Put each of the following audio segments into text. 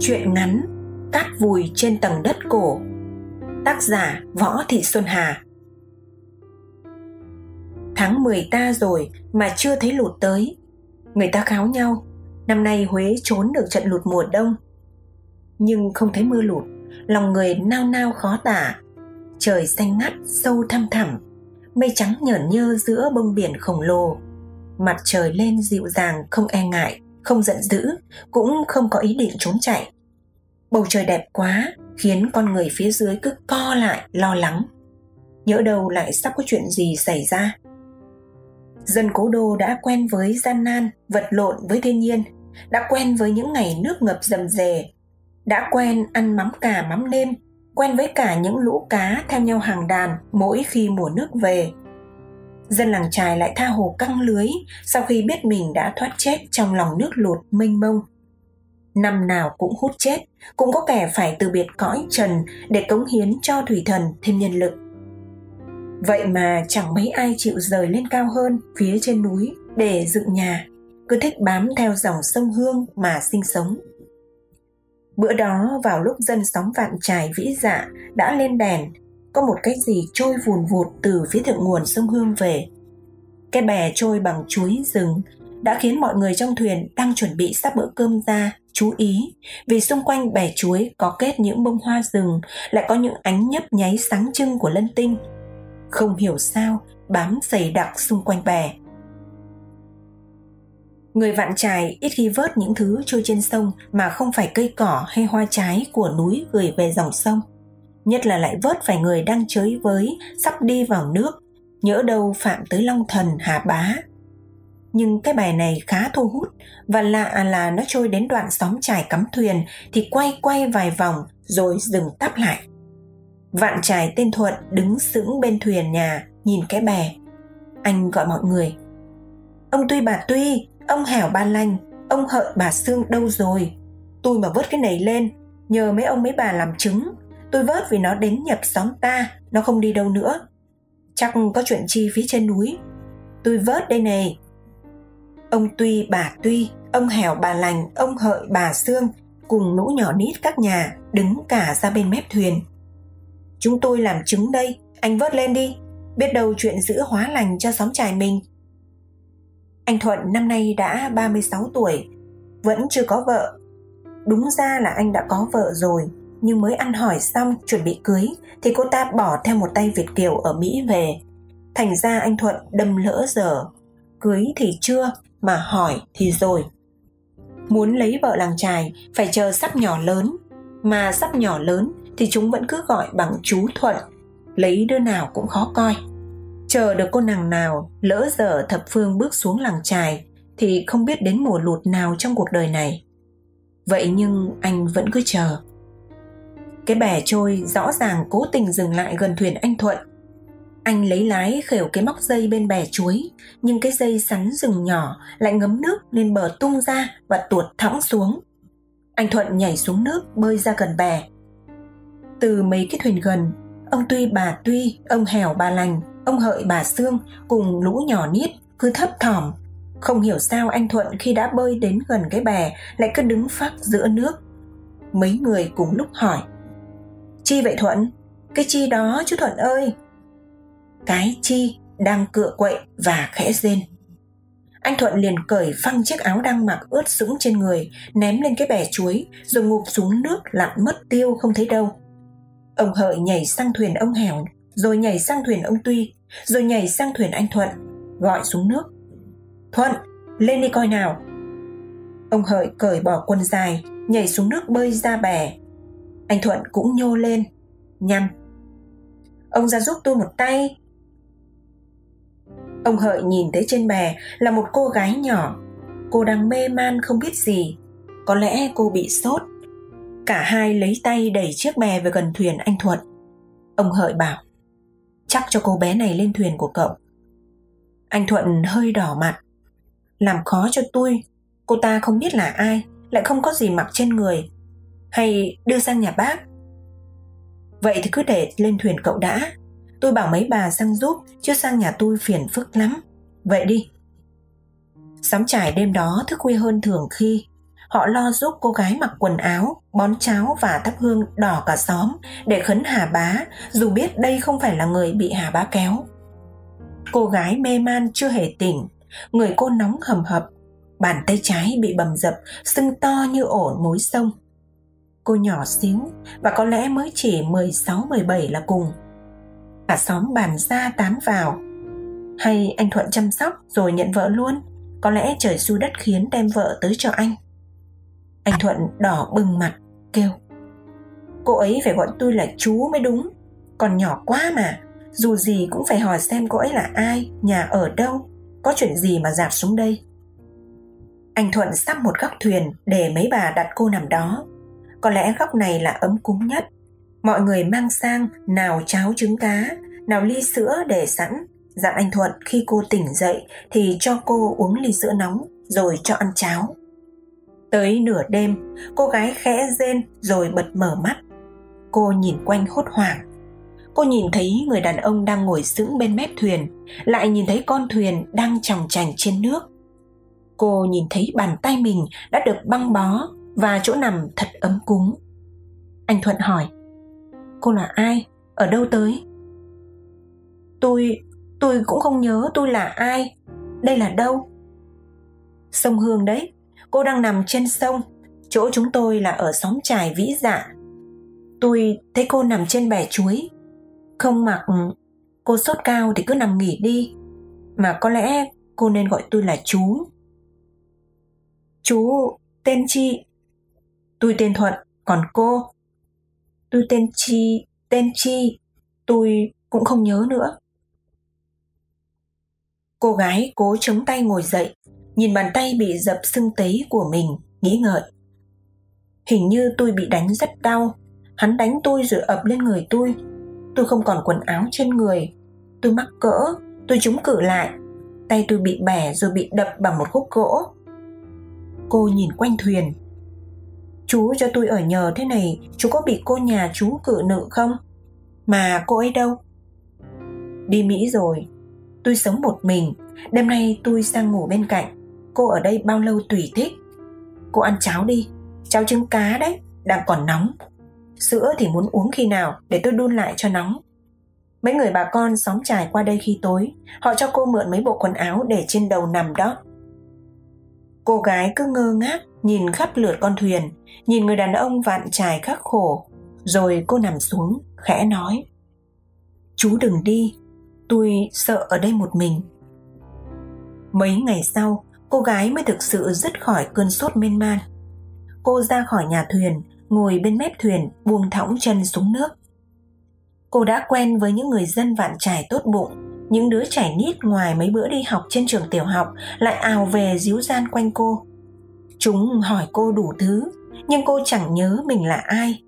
Chuyện ngắn Cát vùi trên tầng đất cổ. Tác giả Võ Thị Xuân Hà. Tháng 10 ta rồi mà chưa thấy lụt tới. Người ta kháo nhau, Năm nay Huế trốn được trận lụt mùa đông. Nhưng không thấy mưa lụt, Lòng người nao nao khó tả. Trời xanh ngắt, sâu thăm thẳm, Mây trắng nhởn nhơ giữa bông biển khổng lồ. Mặt trời lên dịu dàng không e ngại. Không giận dữ Cũng không có ý định trốn chạy Bầu trời đẹp quá khiến con người phía dưới cứ co lại lo lắng. Nhỡ đâu lại sắp có chuyện gì xảy ra. Dân cố đô đã quen với gian nan, vật lộn với thiên nhiên, đã quen với những ngày nước ngập dầm dề, đã quen ăn mắm cà mắm nêm, quen với cả những lũ cá theo nhau hàng đàn mỗi khi mùa nước về. Dân làng trài lại tha hồ căng lưới sau khi biết mình đã thoát chết trong lòng nước lụt mênh mông năm nào cũng hút chết, cũng có kẻ phải từ biệt cõi trần để cống hiến cho thủy thần thêm nhân lực. Vậy mà chẳng mấy ai chịu rời lên cao hơn phía trên núi để dựng nhà, cứ thích bám theo dòng sông Hương mà sinh sống. Bữa đó vào lúc dân sóng vạn trài vĩ dạ đã lên đèn, có một cái gì trôi vùn vụt từ phía thượng nguồn sông Hương về. Cái bè trôi bằng chuối rừng đã khiến mọi người trong thuyền đang chuẩn bị sắp bữa cơm ra, chú ý, vì xung quanh bè chuối có kết những bông hoa rừng, lại có những ánh nhấp nháy sáng trưng của lân tinh. Không hiểu sao, bám dày đặc xung quanh bè. Người vạn trài ít khi vớt những thứ trôi trên sông mà không phải cây cỏ hay hoa trái của núi gửi về dòng sông nhất là lại vớt phải người đang chới với sắp đi vào nước nhỡ đâu phạm tới long thần hà bá nhưng cái bài này khá thu hút và lạ là nó trôi đến đoạn xóm trải cắm thuyền thì quay quay vài vòng rồi dừng tắp lại. Vạn trải tên Thuận đứng sững bên thuyền nhà nhìn cái bè. Anh gọi mọi người. Ông Tuy bà Tuy, ông Hẻo Ba Lanh, ông Hợi bà Sương đâu rồi? Tôi mà vớt cái này lên, nhờ mấy ông mấy bà làm chứng. Tôi vớt vì nó đến nhập xóm ta, nó không đi đâu nữa. Chắc có chuyện chi phía trên núi. Tôi vớt đây này, Ông Tuy bà Tuy, ông Hẻo bà Lành, ông Hợi bà Sương cùng lũ nhỏ nít các nhà đứng cả ra bên mép thuyền. Chúng tôi làm chứng đây, anh vớt lên đi, biết đâu chuyện giữ hóa lành cho xóm trài mình. Anh Thuận năm nay đã 36 tuổi, vẫn chưa có vợ. Đúng ra là anh đã có vợ rồi, nhưng mới ăn hỏi xong chuẩn bị cưới thì cô ta bỏ theo một tay Việt Kiều ở Mỹ về. Thành ra anh Thuận đâm lỡ giờ. Cưới thì chưa, mà hỏi thì rồi. Muốn lấy vợ làng trài phải chờ sắp nhỏ lớn. Mà sắp nhỏ lớn thì chúng vẫn cứ gọi bằng chú thuận. Lấy đứa nào cũng khó coi. Chờ được cô nàng nào lỡ giờ thập phương bước xuống làng trài thì không biết đến mùa lụt nào trong cuộc đời này. Vậy nhưng anh vẫn cứ chờ cái bè trôi rõ ràng cố tình dừng lại gần thuyền anh thuận anh lấy lái khều cái móc dây bên bè chuối, nhưng cái dây sắn rừng nhỏ lại ngấm nước nên bờ tung ra và tuột thõng xuống. Anh Thuận nhảy xuống nước bơi ra gần bè. Từ mấy cái thuyền gần, ông Tuy bà Tuy, ông Hẻo bà Lành, ông Hợi bà Sương cùng lũ nhỏ nít cứ thấp thỏm. Không hiểu sao anh Thuận khi đã bơi đến gần cái bè lại cứ đứng phắc giữa nước. Mấy người cùng lúc hỏi. Chi vậy Thuận? Cái chi đó chú Thuận ơi, cái chi đang cựa quậy và khẽ rên. Anh Thuận liền cởi phăng chiếc áo đang mặc ướt sũng trên người, ném lên cái bè chuối, rồi ngụp xuống nước lặn mất tiêu không thấy đâu. Ông Hợi nhảy sang thuyền ông Hẻo, rồi nhảy sang thuyền ông Tuy, rồi nhảy sang thuyền anh Thuận, gọi xuống nước. Thuận, lên đi coi nào. Ông Hợi cởi bỏ quần dài, nhảy xuống nước bơi ra bè. Anh Thuận cũng nhô lên, nhăn. Ông ra giúp tôi một tay, Ông Hợi nhìn thấy trên bè là một cô gái nhỏ. Cô đang mê man không biết gì. Có lẽ cô bị sốt. Cả hai lấy tay đẩy chiếc bè về gần thuyền anh Thuận. Ông Hợi bảo, chắc cho cô bé này lên thuyền của cậu. Anh Thuận hơi đỏ mặt. Làm khó cho tôi, cô ta không biết là ai, lại không có gì mặc trên người. Hay đưa sang nhà bác. Vậy thì cứ để lên thuyền cậu đã, Tôi bảo mấy bà sang giúp Chứ sang nhà tôi phiền phức lắm Vậy đi Sắm trải đêm đó thức khuya hơn thường khi họ lo giúp cô gái mặc quần áo, bón cháo và thắp hương đỏ cả xóm để khấn Hà Bá, dù biết đây không phải là người bị Hà Bá kéo. Cô gái mê man chưa hề tỉnh, người cô nóng hầm hập, bàn tay trái bị bầm dập, sưng to như ổ mối sông. Cô nhỏ xíu và có lẽ mới chỉ 16-17 là cùng. Cả xóm bàn ra tán vào. Hay anh Thuận chăm sóc rồi nhận vợ luôn, có lẽ trời xu đất khiến đem vợ tới cho anh. Anh Thuận đỏ bừng mặt, kêu. Cô ấy phải gọi tôi là chú mới đúng, còn nhỏ quá mà, dù gì cũng phải hỏi xem cô ấy là ai, nhà ở đâu, có chuyện gì mà dạt xuống đây. Anh Thuận sắp một góc thuyền để mấy bà đặt cô nằm đó. Có lẽ góc này là ấm cúng nhất. Mọi người mang sang nào cháo trứng cá, nào ly sữa để sẵn. Dặn anh Thuận khi cô tỉnh dậy thì cho cô uống ly sữa nóng rồi cho ăn cháo. Tới nửa đêm, cô gái khẽ rên rồi bật mở mắt. Cô nhìn quanh hốt hoảng. Cô nhìn thấy người đàn ông đang ngồi sững bên mép thuyền, lại nhìn thấy con thuyền đang tròng trành trên nước. Cô nhìn thấy bàn tay mình đã được băng bó và chỗ nằm thật ấm cúng. Anh Thuận hỏi, cô là ai? Ở đâu tới? Tôi, tôi cũng không nhớ tôi là ai. Đây là đâu? Sông Hương đấy, cô đang nằm trên sông. Chỗ chúng tôi là ở xóm trài Vĩ Dạ. Tôi thấy cô nằm trên bè chuối. Không mặc, cô sốt cao thì cứ nằm nghỉ đi. Mà có lẽ cô nên gọi tôi là chú. Chú tên chi? Tôi tên Thuận, còn cô? Tôi tên Chi, tên Chi, tôi cũng không nhớ nữa. Cô gái cố chống tay ngồi dậy, nhìn bàn tay bị dập sưng tấy của mình, nghĩ ngợi. Hình như tôi bị đánh rất đau, hắn đánh tôi rồi ập lên người tôi. Tôi không còn quần áo trên người, tôi mắc cỡ, tôi trúng cử lại, tay tôi bị bẻ rồi bị đập bằng một khúc gỗ. Cô nhìn quanh thuyền, Chú cho tôi ở nhờ thế này, chú có bị cô nhà chú cự nữ không? Mà cô ấy đâu? Đi Mỹ rồi, tôi sống một mình, đêm nay tôi sang ngủ bên cạnh. Cô ở đây bao lâu tùy thích. Cô ăn cháo đi, cháo trứng cá đấy, đang còn nóng. Sữa thì muốn uống khi nào để tôi đun lại cho nóng. Mấy người bà con xóm trải qua đây khi tối, họ cho cô mượn mấy bộ quần áo để trên đầu nằm đó. Cô gái cứ ngơ ngác nhìn khắp lượt con thuyền, nhìn người đàn ông vạn trải khắc khổ, rồi cô nằm xuống, khẽ nói. Chú đừng đi, tôi sợ ở đây một mình. Mấy ngày sau, cô gái mới thực sự dứt khỏi cơn sốt miên man. Cô ra khỏi nhà thuyền, ngồi bên mép thuyền buông thõng chân xuống nước. Cô đã quen với những người dân vạn trải tốt bụng, những đứa trẻ nít ngoài mấy bữa đi học trên trường tiểu học lại ào về díu gian quanh cô. Chúng hỏi cô đủ thứ, nhưng cô chẳng nhớ mình là ai.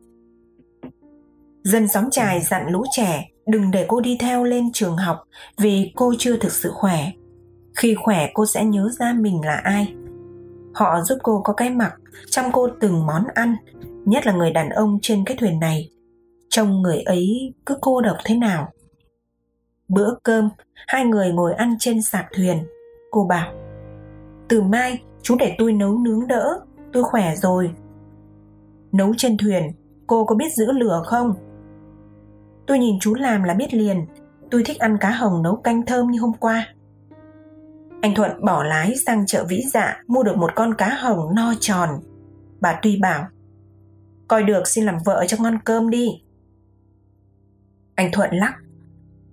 Dân xóm trài dặn lũ trẻ đừng để cô đi theo lên trường học vì cô chưa thực sự khỏe. Khi khỏe cô sẽ nhớ ra mình là ai. Họ giúp cô có cái mặc, chăm cô từng món ăn, nhất là người đàn ông trên cái thuyền này. Trông người ấy cứ cô độc thế nào. Bữa cơm, hai người ngồi ăn trên sạp thuyền. Cô bảo, từ mai chú để tôi nấu nướng đỡ, tôi khỏe rồi. Nấu trên thuyền, cô có biết giữ lửa không? Tôi nhìn chú làm là biết liền, tôi thích ăn cá hồng nấu canh thơm như hôm qua. Anh Thuận bỏ lái sang chợ Vĩ Dạ mua được một con cá hồng no tròn. Bà Tuy bảo, coi được xin làm vợ cho ngon cơm đi. Anh Thuận lắc,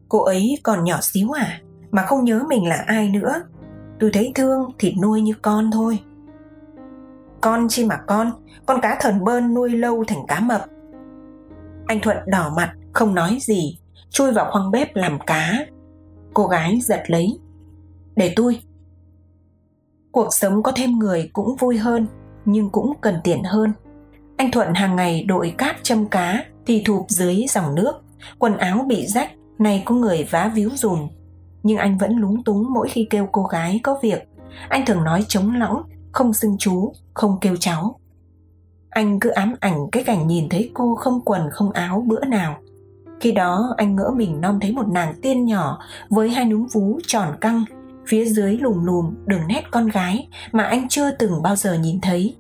cô ấy còn nhỏ xíu à, mà không nhớ mình là ai nữa tôi thấy thương thì nuôi như con thôi. Con chi mà con con cá thần bơn nuôi lâu thành cá mập. Anh thuận đỏ mặt, không nói gì, chui vào khoang bếp làm cá. Cô gái giật lấy. Để tôi. Cuộc sống có thêm người cũng vui hơn, nhưng cũng cần tiền hơn. Anh thuận hàng ngày đội cát châm cá thì thụp dưới dòng nước. Quần áo bị rách này có người vá víu dùm nhưng anh vẫn lúng túng mỗi khi kêu cô gái có việc. Anh thường nói trống lõng, không xưng chú, không kêu cháu. Anh cứ ám ảnh cái cảnh nhìn thấy cô không quần không áo bữa nào. Khi đó anh ngỡ mình non thấy một nàng tiên nhỏ với hai núm vú tròn căng, phía dưới lùm lùm đường nét con gái mà anh chưa từng bao giờ nhìn thấy.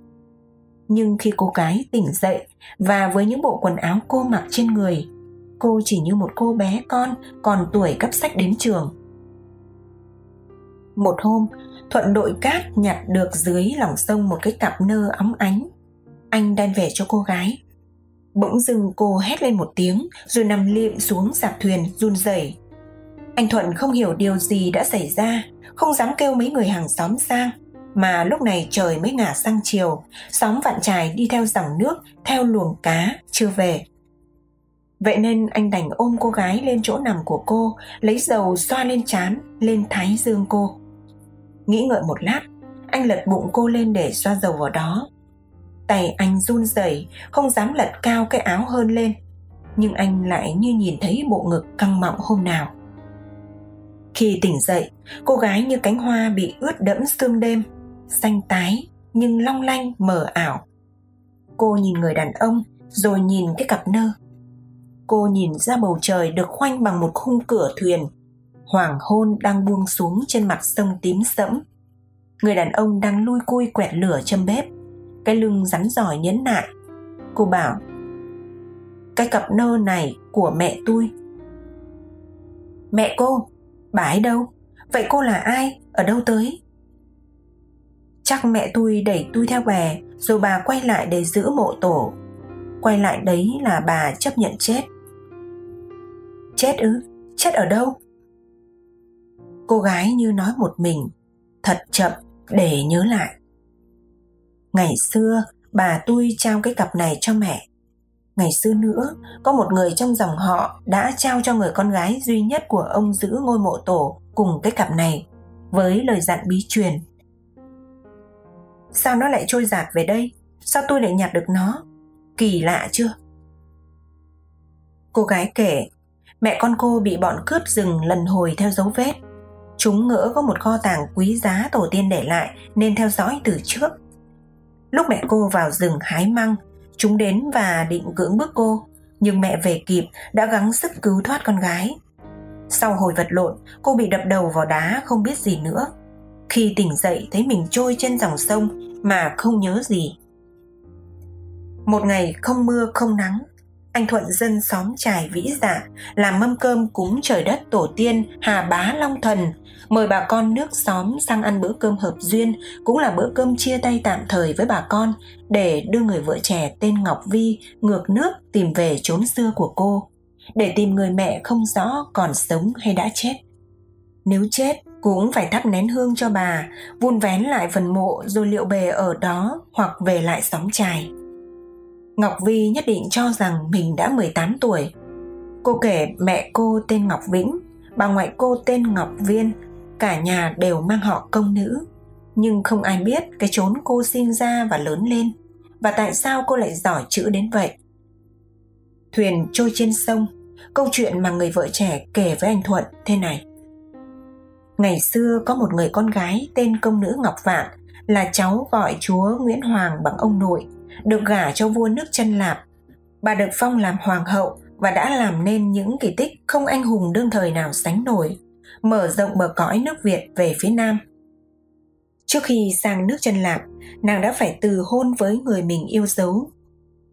Nhưng khi cô gái tỉnh dậy và với những bộ quần áo cô mặc trên người, cô chỉ như một cô bé con còn tuổi cấp sách đến trường. Một hôm, Thuận đội cát nhặt được dưới lòng sông một cái cặp nơ óng ánh. Anh đem về cho cô gái. Bỗng dưng cô hét lên một tiếng rồi nằm liệm xuống sạp thuyền run rẩy. Anh Thuận không hiểu điều gì đã xảy ra, không dám kêu mấy người hàng xóm sang, mà lúc này trời mới ngả sang chiều, sóng vạn trài đi theo dòng nước, theo luồng cá, chưa về. Vậy nên anh đành ôm cô gái lên chỗ nằm của cô, lấy dầu xoa lên trán, lên thái dương cô. Nghĩ ngợi một lát, anh lật bụng cô lên để xoa dầu vào đó. Tay anh run rẩy, không dám lật cao cái áo hơn lên, nhưng anh lại như nhìn thấy bộ ngực căng mọng hôm nào. Khi tỉnh dậy, cô gái như cánh hoa bị ướt đẫm sương đêm, xanh tái nhưng long lanh mờ ảo. Cô nhìn người đàn ông rồi nhìn cái cặp nơ. Cô nhìn ra bầu trời được khoanh bằng một khung cửa thuyền. Hoàng hôn đang buông xuống trên mặt sông tím sẫm. Người đàn ông đang lui cui quẹt lửa châm bếp. Cái lưng rắn giỏi nhấn nại. Cô bảo, Cái cặp nơ này của mẹ tôi Mẹ cô Bà ấy đâu? Vậy cô là ai? Ở đâu tới? Chắc mẹ tôi đẩy tôi theo bè, Rồi bà quay lại để giữ mộ tổ Quay lại đấy là bà chấp nhận chết Chết ư? Chết ở đâu? Cô gái như nói một mình Thật chậm để nhớ lại Ngày xưa bà tôi trao cái cặp này cho mẹ Ngày xưa nữa, có một người trong dòng họ đã trao cho người con gái duy nhất của ông giữ ngôi mộ tổ cùng cái cặp này, với lời dặn bí truyền. Sao nó lại trôi giạt về đây? Sao tôi lại nhặt được nó? Kỳ lạ chưa? Cô gái kể, mẹ con cô bị bọn cướp rừng lần hồi theo dấu vết. Chúng ngỡ có một kho tàng quý giá tổ tiên để lại nên theo dõi từ trước. Lúc mẹ cô vào rừng hái măng Chúng đến và định cưỡng bức cô, nhưng mẹ về kịp đã gắng sức cứu thoát con gái. Sau hồi vật lộn, cô bị đập đầu vào đá không biết gì nữa. Khi tỉnh dậy thấy mình trôi trên dòng sông mà không nhớ gì. Một ngày không mưa không nắng, anh Thuận dân xóm trải vĩ dạ làm mâm cơm cúng trời đất tổ tiên Hà Bá Long Thần, mời bà con nước xóm sang ăn bữa cơm hợp duyên, cũng là bữa cơm chia tay tạm thời với bà con để đưa người vợ trẻ tên Ngọc Vi ngược nước tìm về chốn xưa của cô, để tìm người mẹ không rõ còn sống hay đã chết. Nếu chết, cũng phải thắp nén hương cho bà, vun vén lại phần mộ rồi liệu bề ở đó hoặc về lại xóm trài. Ngọc Vi nhất định cho rằng mình đã 18 tuổi. Cô kể mẹ cô tên Ngọc Vĩnh, bà ngoại cô tên Ngọc Viên, cả nhà đều mang họ công nữ. Nhưng không ai biết cái chốn cô sinh ra và lớn lên, và tại sao cô lại giỏi chữ đến vậy. Thuyền trôi trên sông, câu chuyện mà người vợ trẻ kể với anh Thuận thế này. Ngày xưa có một người con gái tên công nữ Ngọc Vạn là cháu gọi chúa Nguyễn Hoàng bằng ông nội được gả cho vua nước chân lạp. Bà được phong làm hoàng hậu và đã làm nên những kỳ tích không anh hùng đương thời nào sánh nổi, mở rộng bờ cõi nước Việt về phía Nam. Trước khi sang nước chân lạp, nàng đã phải từ hôn với người mình yêu dấu.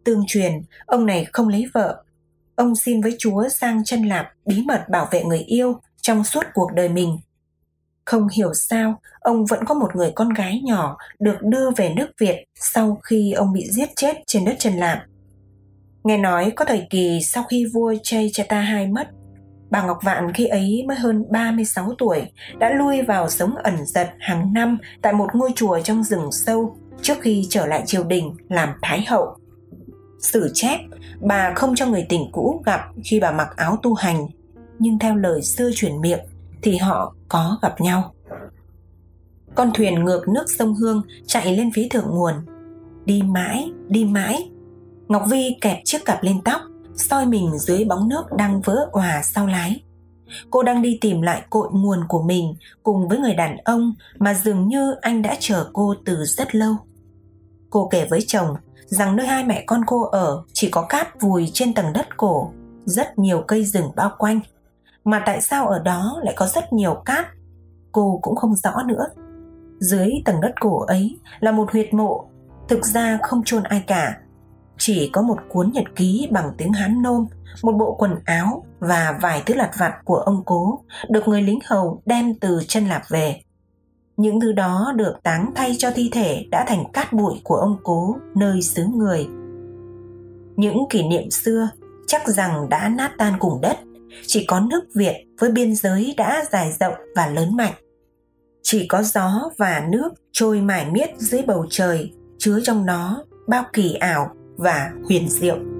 Tương truyền, ông này không lấy vợ. Ông xin với chúa sang chân lạp bí mật bảo vệ người yêu trong suốt cuộc đời mình không hiểu sao, ông vẫn có một người con gái nhỏ được đưa về nước Việt sau khi ông bị giết chết trên đất Trần Lạm. Nghe nói có thời kỳ sau khi vua Chay Chata II mất, bà Ngọc Vạn khi ấy mới hơn 36 tuổi đã lui vào sống ẩn giật hàng năm tại một ngôi chùa trong rừng sâu trước khi trở lại triều đình làm thái hậu. Sử chép, bà không cho người tình cũ gặp khi bà mặc áo tu hành, nhưng theo lời xưa truyền miệng thì họ có gặp nhau. Con thuyền ngược nước sông Hương chạy lên phía thượng nguồn. Đi mãi, đi mãi. Ngọc Vi kẹp chiếc cặp lên tóc, soi mình dưới bóng nước đang vỡ òa sau lái. Cô đang đi tìm lại cội nguồn của mình cùng với người đàn ông mà dường như anh đã chờ cô từ rất lâu. Cô kể với chồng rằng nơi hai mẹ con cô ở chỉ có cát vùi trên tầng đất cổ, rất nhiều cây rừng bao quanh mà tại sao ở đó lại có rất nhiều cát? Cô cũng không rõ nữa. Dưới tầng đất cổ ấy là một huyệt mộ, thực ra không chôn ai cả. Chỉ có một cuốn nhật ký bằng tiếng hán nôm, một bộ quần áo và vài thứ lặt vặt của ông cố được người lính hầu đem từ chân lạp về. Những thứ đó được táng thay cho thi thể đã thành cát bụi của ông cố nơi xứ người. Những kỷ niệm xưa chắc rằng đã nát tan cùng đất chỉ có nước việt với biên giới đã dài rộng và lớn mạnh. Chỉ có gió và nước trôi mải miết dưới bầu trời, chứa trong nó bao kỳ ảo và huyền diệu.